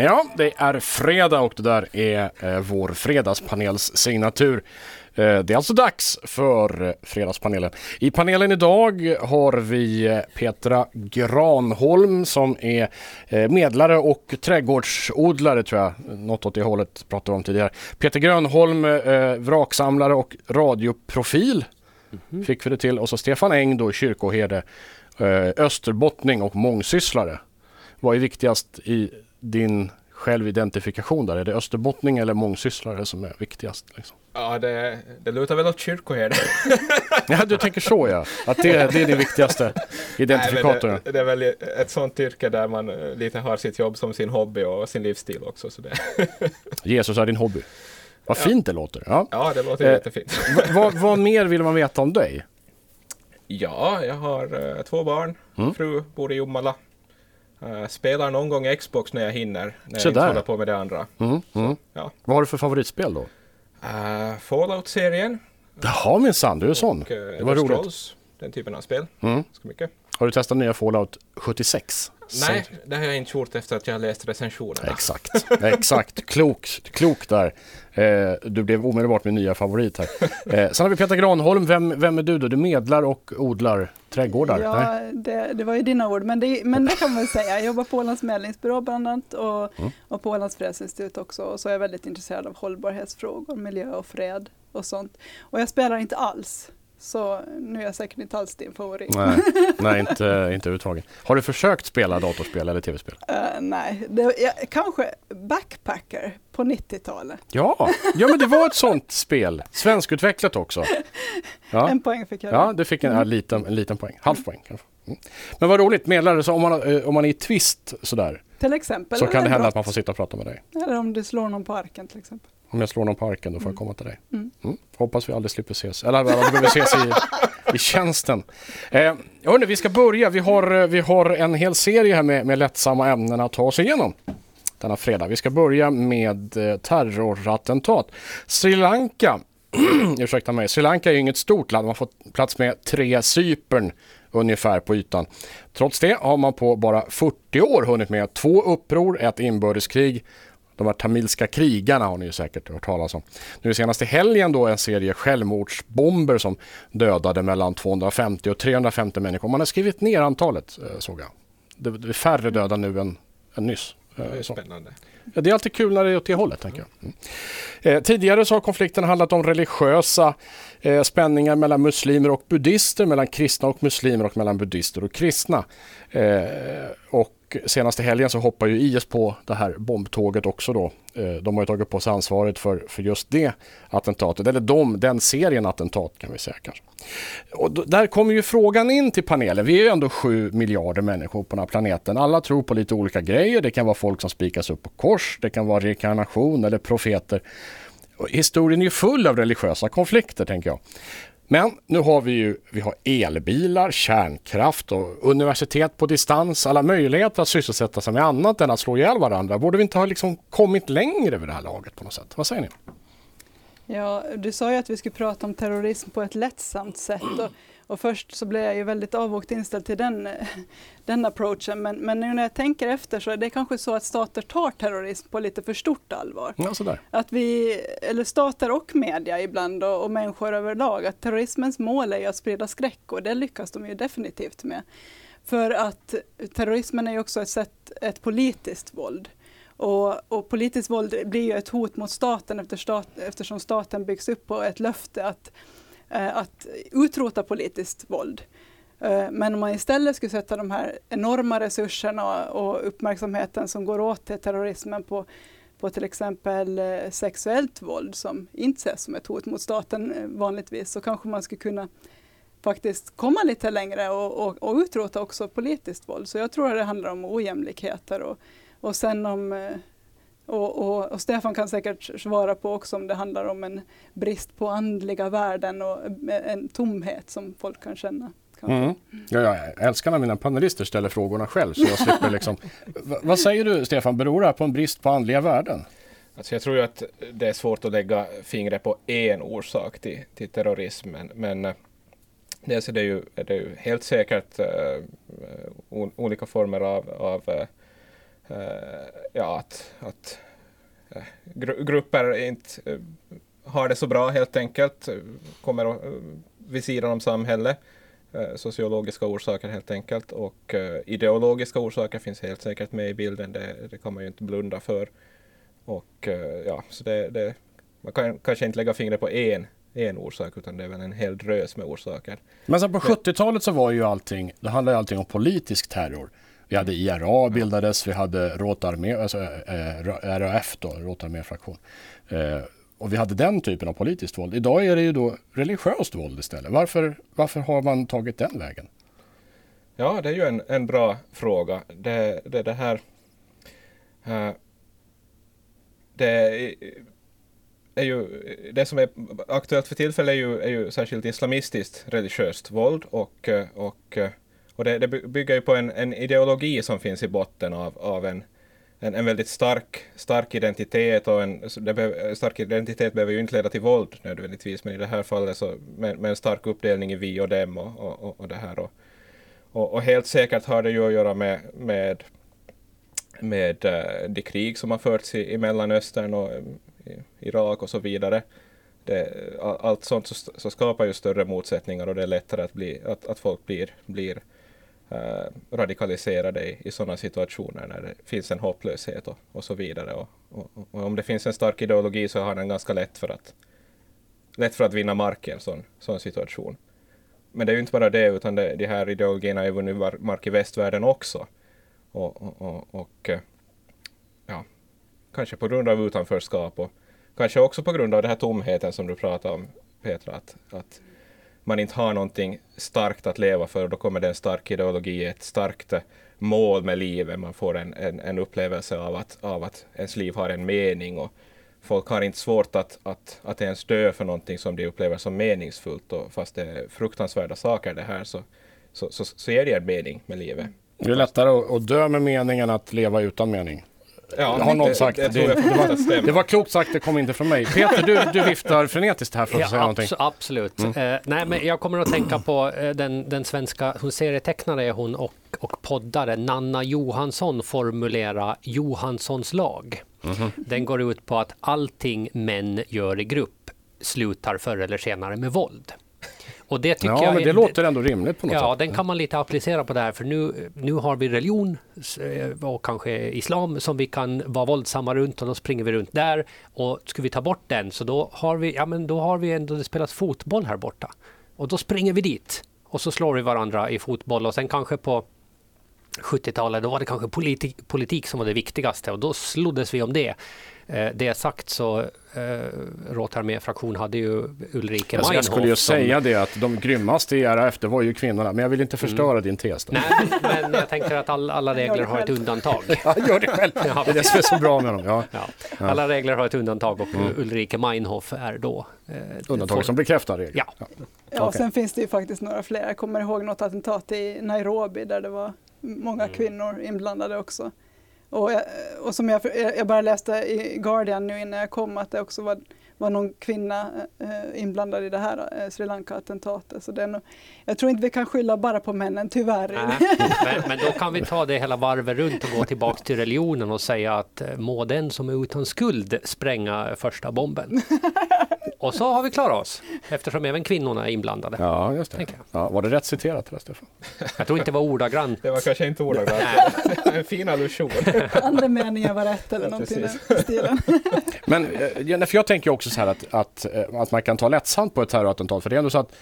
Ja, det är fredag och det där är eh, vår fredagspanels signatur. Eh, det är alltså dags för eh, Fredagspanelen. I panelen idag har vi eh, Petra Granholm som är medlare och trädgårdsodlare tror jag. Något åt det hållet pratade vi om tidigare. Peter Grönholm, vraksamlare och radioprofil. Fick vi det till. Och så Stefan Eng då, kyrkoherde, österbottning och mångsysslare. Vad är viktigast i din självidentifikation där? Är det österbottning eller mångsysslare som är viktigast? Liksom? Ja, det, det lutar väl åt kyrkoherde. Ja, du tänker så ja. Att det, det är din viktigaste identifikator. Nej, det, det är väl ett sånt yrke där man eh, lite har sitt jobb som sin hobby och sin livsstil också. Så det, Jesus är din hobby. Vad Ja. fint det låter. Ja. ja, det låter Eh, jättefint. Va- vad, vad mer vill man veta om dig? Ja, jag har eh, två barn. Mm. Fru bor i Jomala. Eh, spelar någon gång Xbox när jag hinner. När Så jag inte där. håller på med det andra. Mm, mm. Ja. Vad har du för favoritspel då? Uh, Fallout-serien. Jaha minsann, du är sån. och, eh, Det var roligt. Scrolls, Den typen av spel. Mm. Mycket. Har du testat nya Fallout 76? Nej, det har jag inte gjort efter att jag har läst recensionerna. Exakt, exakt. Klok, klok där. Eh, du blev omedelbart min nya favorit här. Eh, sen har vi Peter Granholm. Vem, vem är du då? Du medlar och odlar trädgårdar? Ja, det, det var ju dina ord, men det, men det kan man väl säga. Jag jobbar på Ålands medlingsbyrå bland annat och, Mm. och på Ålands fredsinstitut också. Och så är jag väldigt intresserad av hållbarhetsfrågor, miljö och fred och sånt. Och jag spelar inte alls, så nu är jag säkert inte alls din favorit. Nej, nej inte, inte överhuvudtaget. Har du försökt spela datorspel eller tv-spel? Eh, nej, det, jag, kanske Backpacker på 90-talet. Ja, ja men det var ett sånt spel. Svenskutvecklat också. Ja, En poäng fick jag. ja du fick en, ja, liten, en liten poäng. Halv poäng kanske. Mm. Men vad roligt, medlare, så om man, eh, om man är i twist sådär Till exempel. så kan det hända brott. att man får sitta och prata med dig. Eller om du slår någon på arken till exempel. Om jag slår någon på arken då får jag komma till dig. Mm. Mm. Hoppas vi aldrig slipper ses. Eller vi aldrig behöver ses i, i tjänsten. Eh, hörni, vi ska börja. Vi har, eh, vi har en hel serie här med, med lättsamma ämnen att ta oss igenom denna fredag. Vi ska börja med eh, terrorattentat. Sri Lanka, ursäkta mig, Sri Lanka är ju inget stort land. Man fått plats med tre Cypern ungefär på ytan. Trots det har man på bara 40 år hunnit med två uppror, ett inbördeskrig de här tamilska krigarna har ni ju säkert hört talas om. Nu senast i helgen då en serie självmordsbomber som dödade mellan 250 och 350 människor. Man har skrivit ner antalet eh, såg jag. Det, är färre döda nu än, än nyss. Det Eh, är så. spännande. Ja, det är alltid kul när det är åt det hållet. Tänker jag. Mm. Eh, tidigare så har konflikten handlat om religiösa eh, spänningar mellan muslimer och buddister, mellan kristna och muslimer och mellan buddister och kristna. Eh, och senaste helgen så hoppar ju IS på det här bombtåget också då. Eh, de har ju tagit på sig ansvaret för, för just det attentatet, eller de, den serien attentat kan vi säga kanske. Och då, där kommer ju frågan in till panelen. Vi är ju ändå sju miljarder människor på den här planeten. Alla tror på lite olika grejer. Det kan vara folk som spikas upp på kors. Det kan vara reinkarnation eller profeter. Historien är ju full av religiösa konflikter tänker jag. Men nu har vi ju vi har elbilar, kärnkraft och universitet på distans. Alla möjligheter att sysselsätta sig med annat än att slå ihjäl varandra. Borde vi inte ha liksom kommit längre vid det här laget på något sätt? Vad säger ni? Ja, du sa ju att vi skulle prata om terrorism på ett lättsamt sätt. Och, och först så blev jag ju väldigt avvokt inställd till den, den approachen. Men, men nu när jag tänker efter så är det kanske så att stater tar terrorism på lite för stort allvar. Ja, sådär. Att vi, eller stater och media ibland och, och människor överlag, att terrorismens mål är ju att sprida skräck och det lyckas de ju definitivt med. För att terrorismen är ju också ett, sätt, ett politiskt våld. Och, och politiskt våld blir ju ett hot mot staten efter stat, eftersom staten byggs upp på ett löfte att, Eh, att utrota politiskt våld. Eh, men om man istället skulle sätta de här enorma resurserna och uppmärksamheten som går åt till terrorismen på, på till exempel eh, sexuellt våld som inte ses som ett hot mot staten vanligtvis så kanske man skulle kunna faktiskt komma lite längre och, och, och utrota också politiskt våld. Så jag tror att det handlar om ojämlikheter och, och sen om och, och, och Stefan kan säkert svara på också om det handlar om en brist på andliga värden och en tomhet som folk kan känna. Mm. Ja, ja, jag älskar när mina panelister ställer frågorna själv så jag slipper liksom. Vad säger du Stefan, beror det här på en brist på andliga värden? Alltså jag tror ju att det är svårt att lägga fingret på en orsak till, till terrorismen. Men eh, dels är det ju, är det ju helt säkert o- olika former av, av ja, att, att gru grupper inte har det så bra helt enkelt, kommer vid sidan om samhället. Sociologiska orsaker helt enkelt och ideologiska orsaker finns helt säkert med i bilden, det, det kan man ju inte blunda för. Och ja, så det, det man kan kanske inte lägga fingret på en, en orsak utan det är väl en hel drös med orsaker. Men sen på 70-talet så var ju allting, det handlade allting om politisk terror. Vi hade IRA bildades, vi hade Råtarmé, alltså eh, eh, RAF då, Rotarméfraktion. Eh, och vi hade den typen av politiskt våld. Idag är det ju då religiöst våld istället. Varför, varför har man tagit den vägen? Ja, det är ju en, en bra fråga. Det, det, det här... Uh, det är ju, det som är aktuellt för tillfället är ju, är ju särskilt islamistiskt religiöst våld och, och, och det, det bygger ju på en, en, ideologi som finns i botten av, av en, en, en väldigt stark, stark identitet och en be, stark identitet behöver ju inte leda till våld nödvändigtvis men i det här fallet så med, med en stark uppdelning i vi och dem och, och, och det här och, och, och, helt säkert har det ju att göra med, med med uh, de krig som har förts i, i Mellanöstern och eh, Irak och så vidare. Det, allt sånt så, så, skapar ju större motsättningar och det är lättare att, bli, att, att folk blir, blir Eh, radikalisera dig i, sådana situationer när det finns en hopplöshet och, och så vidare. Och, och, och, om det finns en stark ideologi så har den ganska lätt för att, lätt för att vinna mark i en sån, sån situation. Men det är ju inte bara det, utan det, de här ideologierna har ju vunnit mark i västvärlden också. Och, och, och, och eh, ja, kanske på grund av utanförskap och kanske också på grund av den här tomheten som du pratade om Petra, att, att man inte har någonting starkt att leva för då kommer det en stark ideologi, ett starkt eh, mål med livet, man får en, en, en upplevelse av att, av att ens liv har en mening och folk har inte svårt att, att, att ens dö för någonting som de upplever som meningsfullt och fast det är fruktansvärda saker det här så, så, så, så ger det en mening med livet. Det är lättare att dö med mening än att leva utan mening. Ja, har någon sagt. Det, det, det, var, det var klokt sagt, det kom inte från mig. Peter, du, du viftar frenetiskt här för att ja, säga abs någonting. Absolut. Mm. Uh, nej, men jag kommer att tänka på uh, den, den svenska, hon serietecknare är hon och, och poddare, Nanna Johansson formulera Johanssons lag. Mm -hmm. Den går ut på att allting män gör i grupp slutar förr eller senare med våld. Och det tycker ja, jag, men det låter ändå rimligt på något ja, sätt. Ja, den kan man lite applicera på det här för nu, nu har vi religion eh, och kanske islam som vi kan vara våldsamma runt och då springer vi runt där. Och ska vi ta bort den så då har vi, ja men då har vi ändå, det spelas fotboll här borta. Och då springer vi dit och så slår vi varandra i fotboll och sen kanske på 70-talet, då var det kanske politik, politik som var det viktigaste och då sloddes vi om det. Eh, det sagt så eh, Råtarmé-fraktion hade ju Ulrike Meinhof. Jag skulle ju som... säga det att de grymmaste i RAF det var ju kvinnorna, men jag vill inte mm. förstöra mm. din tes. Då. Nej, men jag tänker att all, alla regler har ett undantag. ja, gör det själv. Det är det som är så bra med dem. Ja. ja. Alla regler har ett undantag och mm. Ulrike Meinhof är då eh, Undantag som bekräftar regler. Ja. Ja. ja, okay. sen finns det ju faktiskt några fler. Jag kommer ihåg något attentat i Nairobi där det var många mm. kvinnor inblandade också. Och, jag, och som jag, jag bara läste i Guardian nu innan jag kom att det också var, var någon kvinna eh, inblandad i det här eh, Sri Lanka-attentatet. Så det är nog, jag tror inte vi kan skylla bara på männen, tyvärr. Nej, men, men, då kan vi ta det hela varvet runt och gå tillbaka till religionen och säga att eh, må den som är utan skuld spränga första bomben. Och så har vi klarat oss, eftersom även kvinnorna är inblandade. Ja, just det. Ja, var det rätt citerat, Stefan? Jag tror inte det var ordagrant. Det var kanske inte ordagrant. en fin allusion. Andra meningen var rätt eller någonting i stilen. Men eh, för jag tänker också så här att, att, eh, att man kan ta lättsamt på ett terrorattentat. För det är ändå så att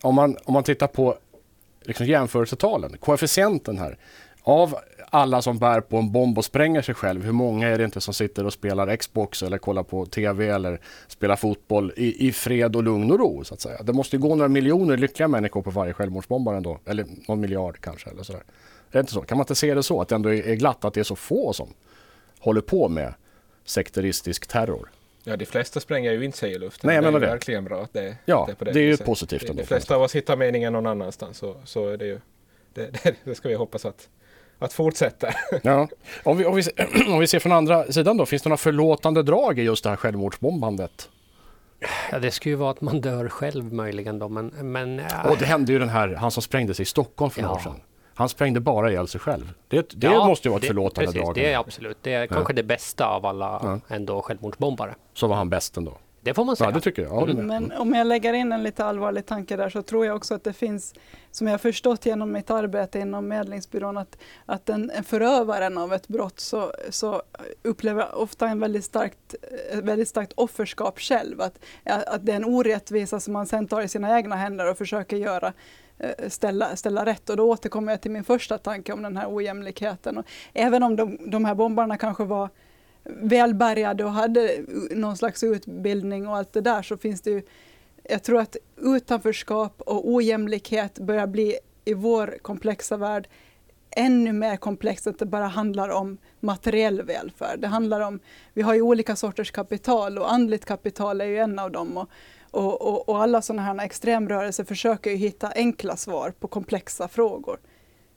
om man, om man tittar på liksom jämförelsetalen, koefficienten här. Av alla som bär på en bomb och spränger sig själv, hur många är det inte som sitter och spelar Xbox eller kollar på TV eller spelar fotboll i, i fred och lugn och ro så att säga. Det måste ju gå några miljoner lyckliga människor på varje självmordsbombare ändå, eller någon miljard kanske eller sådär. Är det inte så? Kan man inte se det så, att det ändå är glatt att det är så få som håller på med sekteristisk terror? Ja, de flesta spränger ju inte sig i luften. Nej, jag menar det. är verkligen bra att det, ja, det är på det det är ju positivt. De flesta av oss hittar meningen någon annanstans, så, så är det ju. Det, det, det ska vi hoppas att, att fortsätta. Ja. Om, vi, om, vi, om vi ser från andra sidan då, finns det några förlåtande drag i just det här självmordsbombandet? Ja, det skulle ju vara att man dör själv möjligen då, men... men ja. Och det hände ju den här, han som sprängde sig i Stockholm för några år sedan. Han sprängde bara ihjäl sig själv. Det, det Ja, måste ju vara ett förlåtande precis, drag. Det är absolut. Det är kanske det bästa av alla ändå självmordsbombare. Så var han bäst ändå. Det får man säga. Ja, det tycker jag. Men om jag lägger in en lite allvarlig tanke där så tror jag också att det finns, som jag har förstått genom mitt arbete inom Medlingsbyrån, att, att en förövaren av ett brott så, så upplever ofta en väldigt starkt, väldigt starkt offerskap själv. Att, att det är en orättvisa som man sen tar i sina egna händer och försöker göra eh, Ställa, ställa rätt och då återkommer jag till min första tanke om den här ojämlikheten. Och även om de, de här bombarna kanske var välbärgade och hade någon slags utbildning och allt det där så finns det ju, jag tror att utanförskap och ojämlikhet börjar bli i vår komplexa värld ännu mer komplext, att det bara handlar om materiell välfärd. Det handlar om, vi har ju olika sorters kapital och andligt kapital är ju en av dem. Och, och, och, och alla sådana här extremrörelser försöker ju hitta enkla svar på komplexa frågor.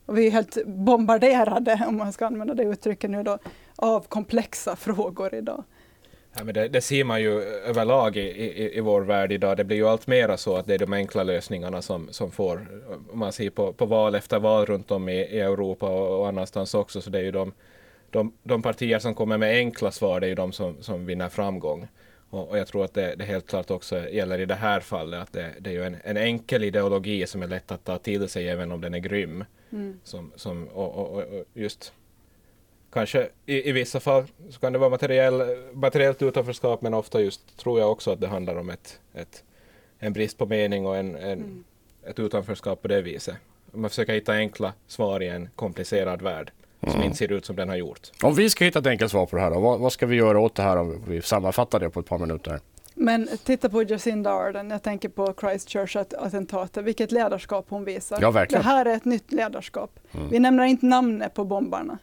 Och vi är helt bombarderade, om man ska använda det uttrycket nu då, av komplexa frågor idag. Ja, men det, det ser man ju överlag i, i, i vår värld idag. Det blir ju allt mera så att det är de enkla lösningarna som, som får, om man ser på, på val efter val runt om i, i Europa och, och annanstans också, så det är ju de, de, de partier som kommer med enkla svar, det är ju de som, som vinner framgång. Och, och jag tror att det, det helt klart också gäller i det här fallet, att det, det är ju en, en enkel ideologi som är lätt att ta till sig även om den är grym. Mm. Som, som, och, och, och och just Kanske i, i vissa fall så kan det vara materiell, materiellt utanförskap men ofta just tror jag också att det handlar om ett, ett, en brist på mening och en, en, Mm. ett utanförskap på det viset. Man försöker hitta enkla svar i en komplicerad värld som inte ser ut som den har gjort. Om vi ska hitta ett enkelt svar på det här då, vad, vad ska vi göra åt det här om vi sammanfattar det på ett par minuter? Men titta på Jacinda Ardern, jag tänker på Christchurch-attentatet, vilket ledarskap hon visar. Ja, verkligen. Det här är ett nytt ledarskap. Mm. Vi nämner inte namnet på bombarna.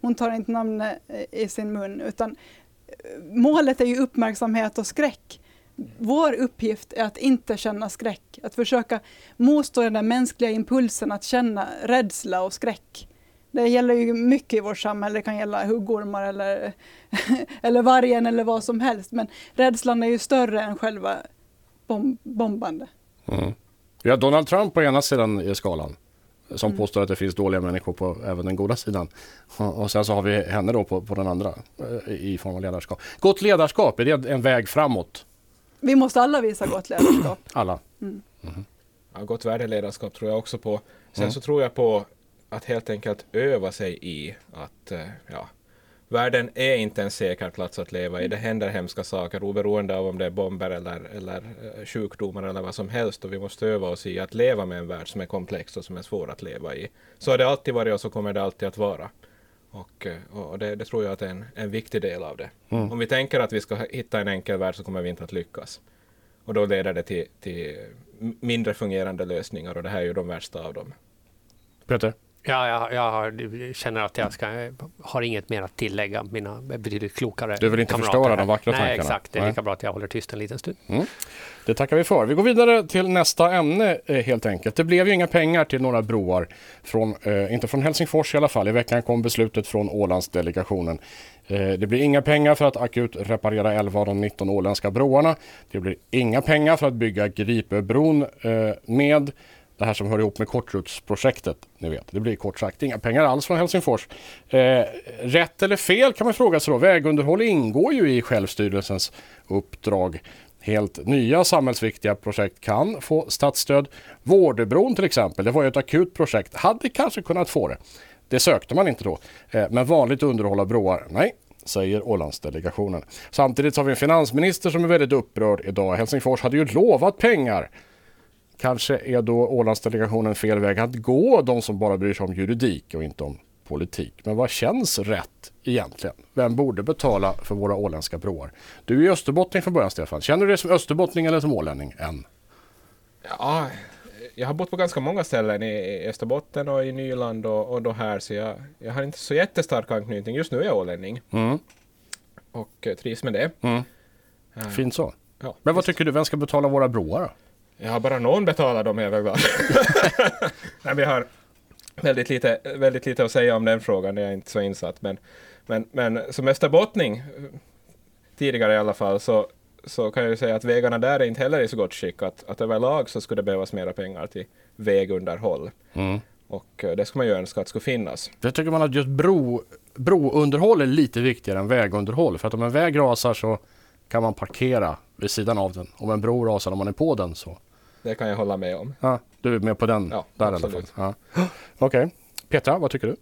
Hon tar inte namnet eh, i sin mun, utan eh, målet är ju uppmärksamhet och skräck. Vår uppgift är att inte känna skräck, att försöka motstå den där mänskliga impulsen att känna rädsla och skräck. Det gäller ju mycket i vårt samhälle, det kan gälla huggormar eller, eller vargen eller vad som helst, men rädslan är ju större än själva bom bombande. Mm. Vi har Donald Trump på ena sidan i skalan som Mm. påstår att det finns dåliga människor på även den goda sidan. Och och sen så har vi henne då på, på den andra eh, i form av ledarskap. Gott ledarskap, är det en väg framåt? Vi måste alla visa gott ledarskap. Alla? Ja, gott värdeledarskap tror jag också på. Sen Mm. så tror jag på att helt enkelt öva sig i att eh, ja, världen är inte en säker plats att leva i. Det händer hemska saker oberoende av om det är bomber eller, eller eh, sjukdomar eller vad som helst. Och vi måste öva oss i att leva med en värld som är komplex och som är svår att leva i. Så har det alltid varit och så kommer det alltid att vara. Och, eh, och det, det tror jag att är en, en viktig del av det. Mm. Om vi tänker att vi ska hitta en enkel värld så kommer vi inte att lyckas. Och då leder det till, till mindre fungerande lösningar och det här är ju de värsta av dem. Peter? Ja, jag, jag känner att jag ska, har inget mer att tillägga. Mina betydligt klokare Du vill inte förstöra de vackra Nej, tankarna? exakt. Det är Nej. lika bra att jag håller tyst en liten stund. Det tackar vi för. Vi går vidare till nästa ämne eh, helt enkelt. Det blev ju inga pengar till några broar, från, eh, inte från Helsingfors i alla fall. I veckan kom beslutet från Ålandsdelegationen. Eh, det blir inga pengar för att akut reparera 11 av de 19 åländska broarna. Det blir inga pengar för att bygga Gripöbron eh, med det här som hör ihop med kortrutsprojektet. Ni vet, det blir kort sagt inga pengar alls från Helsingfors. Eh, rätt eller fel kan man fråga sig då. Vägunderhåll ingår ju i självstyrelsens uppdrag. Helt nya samhällsviktiga projekt kan få statsstöd. Vårdebron till exempel, det var ju ett akut projekt, hade kanske kunnat få det. Det sökte man inte då. Eh, men vanligt underhåll av broar, nej, säger Ålandsdelegationen. Samtidigt har vi en finansminister som är väldigt upprörd idag. Helsingfors hade ju lovat pengar. Kanske är då Ålandsdelegationen fel väg att gå, de som bara bryr sig om juridik och inte om politik. Men vad känns rätt egentligen? Vem borde betala för våra åländska broar? Du är österbottning från början Stefan. Känner du dig som österbottning eller som ålänning än? Ja, jag har bott på ganska många ställen i Österbotten och i Nyland och, och då här så jag, jag har inte så jättestark anknytning. Just nu är jag ålänning Mm. och eh, trivs med det. Mm. Eh, Fint så. Ja, Men vad visst. tycker du, vem ska betala våra broar då? Jag har bara någon betalat dem är jag väl glad. Nej, men jag har väldigt lite, väldigt lite att säga om den frågan, jag är inte så insatt. Men, men, men som österbottning, tidigare i alla fall, så, så kan jag ju säga att vägarna där är inte heller i så gott skick. Att, att överlag så skulle det behövas mera pengar till vägunderhåll. Mm. Och eh, det skulle man ju önska att skulle finnas. Jag tycker man att just bro, brounderhåll är lite viktigare än vägunderhåll. För att om en väg rasar så kan man parkera vid sidan av den. Om en bro rasar om man är på den så. Det kan jag hålla med om. Ja, du är med på den Ja, där i alla fall. absolut. Ja. Okej. Petra, vad tycker du?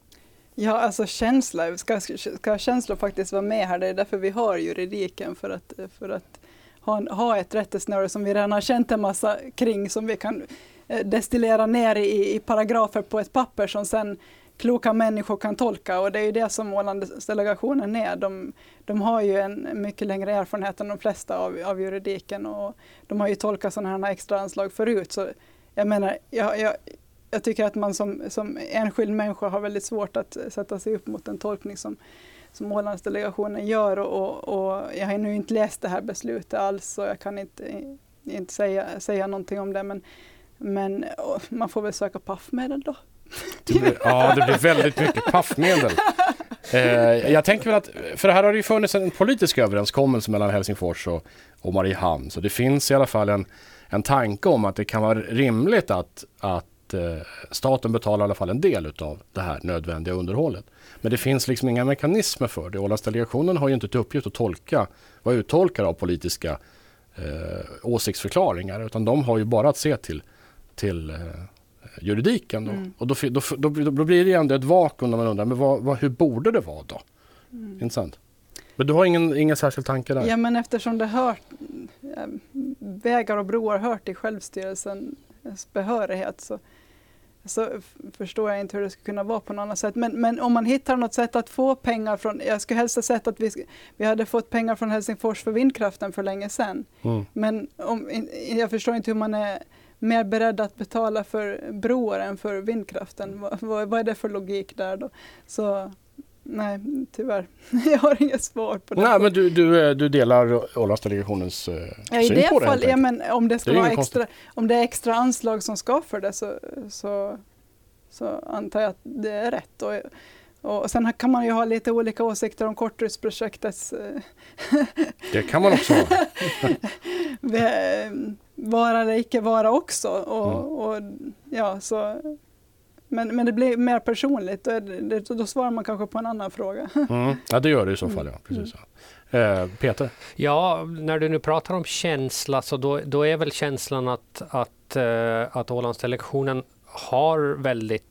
Ja, alltså känsla, ska, ska känslor faktiskt vara med här? Det är därför vi har juridiken, för att, för att ha, en- ha ett rättesnöre som vi redan har känt en massa kring, som vi kan eh, destillera ner i, i paragrafer på ett papper som sen kloka människor kan tolka och det är ju det som Ålandsdelegationen är. De, de har ju en mycket längre erfarenhet än de flesta av, av juridiken och de har ju tolkat sådana här extra anslag förut. Så jag menar, jag, jag, jag tycker att man som, som enskild människa har väldigt svårt att sätta sig upp mot en tolkning som, som Ålandsdelegationen gör och, och, och jag har nu inte läst det här beslutet alls så jag kan inte, inte säga, säga någonting om det men, men man får väl söka paffmedel då. Det blir, ja, det blir väldigt mycket paffmedel. Eh, jag tänker väl att, för här har det ju funnits en politisk överenskommelse mellan Helsingfors och, och Mariehamn. Så det finns i alla fall en, en tanke om att det kan vara rimligt att, att eh, staten betalar i alla fall en del av det här nödvändiga underhållet. Men det finns liksom inga mekanismer för det. Ålandsdelegationen har ju inte till uppgift att tolka, vara uttolkare av politiska eh, åsiktsförklaringar. Utan de har ju bara att se till, till eh, juridiken. Då. Mm. Och då, då, då, då blir det ändå ett vakuum när man undrar, men vad, vad, hur borde det vara då? Intressant. Men du har ingen, ingen särskild tanke där? Ja men eftersom det hör, eh, vägar och broar hör till självstyrelsens behörighet så, så förstår jag inte hur det skulle kunna vara på något annat sätt. Men, men om man hittar något sätt att få pengar från, jag skulle helst ha sett att vi, vi hade fått pengar från Helsingfors för vindkraften för länge sedan. Mm. Men om, jag förstår inte hur man är mer beredd att betala för broar än för vindkraften. Vad, vad, vad är det för logik där då? Så nej, tyvärr. Jag har inget svar på det. Nej, men du, du, eh, du delar Ålandsdelegationens eh, Ja, syn det på det fall, ja, men om det ska Det vara extra, om det är extra anslag som ska för det så, så, så antar jag att det är rätt. Och, och sen kan man ju ha lite olika åsikter om korttidsprojektets eh, Det kan man också ha. vara eller icke vara också. Och, Mm. och, ja, så, men, men det blir mer personligt, då, det, då svarar man kanske på en annan fråga. Mm. Ja, det gör det i så fall. Ja. Precis, ja. Eh, Peter? Ja, när du nu pratar om känsla så då, då är väl känslan att, att, eh, att Ålandsdelegationen har väldigt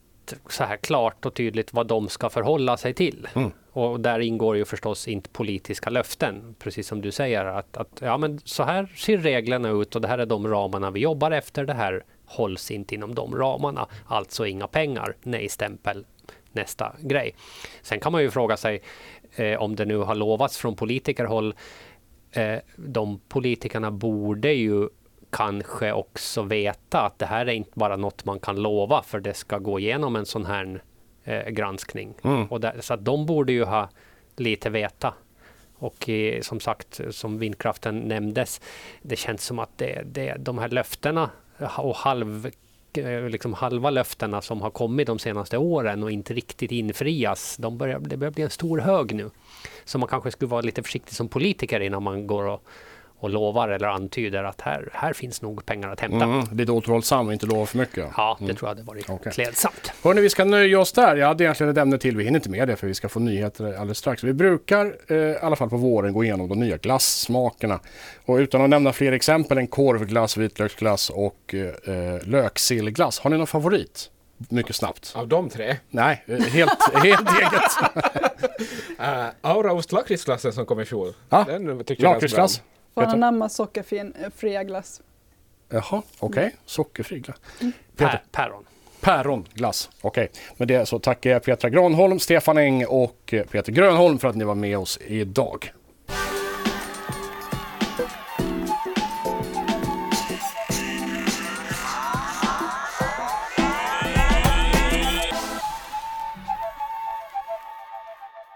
så här klart och tydligt vad de ska förhålla sig till. Mm. Och där ingår ju förstås inte politiska löften, precis som du säger. Att, att ja, men så här ser reglerna ut och det här är de ramarna vi jobbar efter. Det här hålls inte inom de ramarna, alltså inga pengar. Nej-stämpel, nästa grej. Sen kan man ju fråga sig eh, om det nu har lovats från politikerhåll. Eh, de politikerna borde ju kanske också veta att det här är inte bara något man kan lova för det ska gå igenom en sån här eh, granskning. Mm. Och där, så att de borde ju ha lite veta. Och eh, som sagt, som vindkraften nämndes, det känns som att det, det, de här löftena och halv, eh, liksom halva löftena som har kommit de senaste åren och inte riktigt infrias, de börjar, det börjar bli en stor hög nu. Så man kanske skulle vara lite försiktig som politiker innan man går och, och lovar eller antyder att här, här finns nog pengar att hämta. Mm. Lite återhållsam och inte lova för mycket. Ja, det Mm. tror jag hade varit Okej. klädsamt. Hörni, vi ska nöja oss där. Jag hade egentligen ett ämne till. Vi hinner inte med det för vi ska få nyheter alldeles strax. Vi brukar eh, i alla fall på våren gå igenom de nya glassmakerna. Och utan att nämna fler exempel än korvglass, vitlöksglass och eh, löksillglass. Har ni någon favorit? Mycket snabbt. Av de tre. Nej, eh, helt, helt eget. Uh, Auraost lakritsglassen som kom i fjol. Bra. Lakritsglass. Får Peter? anamma sockerfin eh, fria glass. Jaha, okej. Sockerfri glass. Mm. Peter? Pä, päron. Päronglass. Okej, med det så tackar jag Petra Granholm, Stefan Eng och eh, Peter Grönholm för att ni var med oss idag.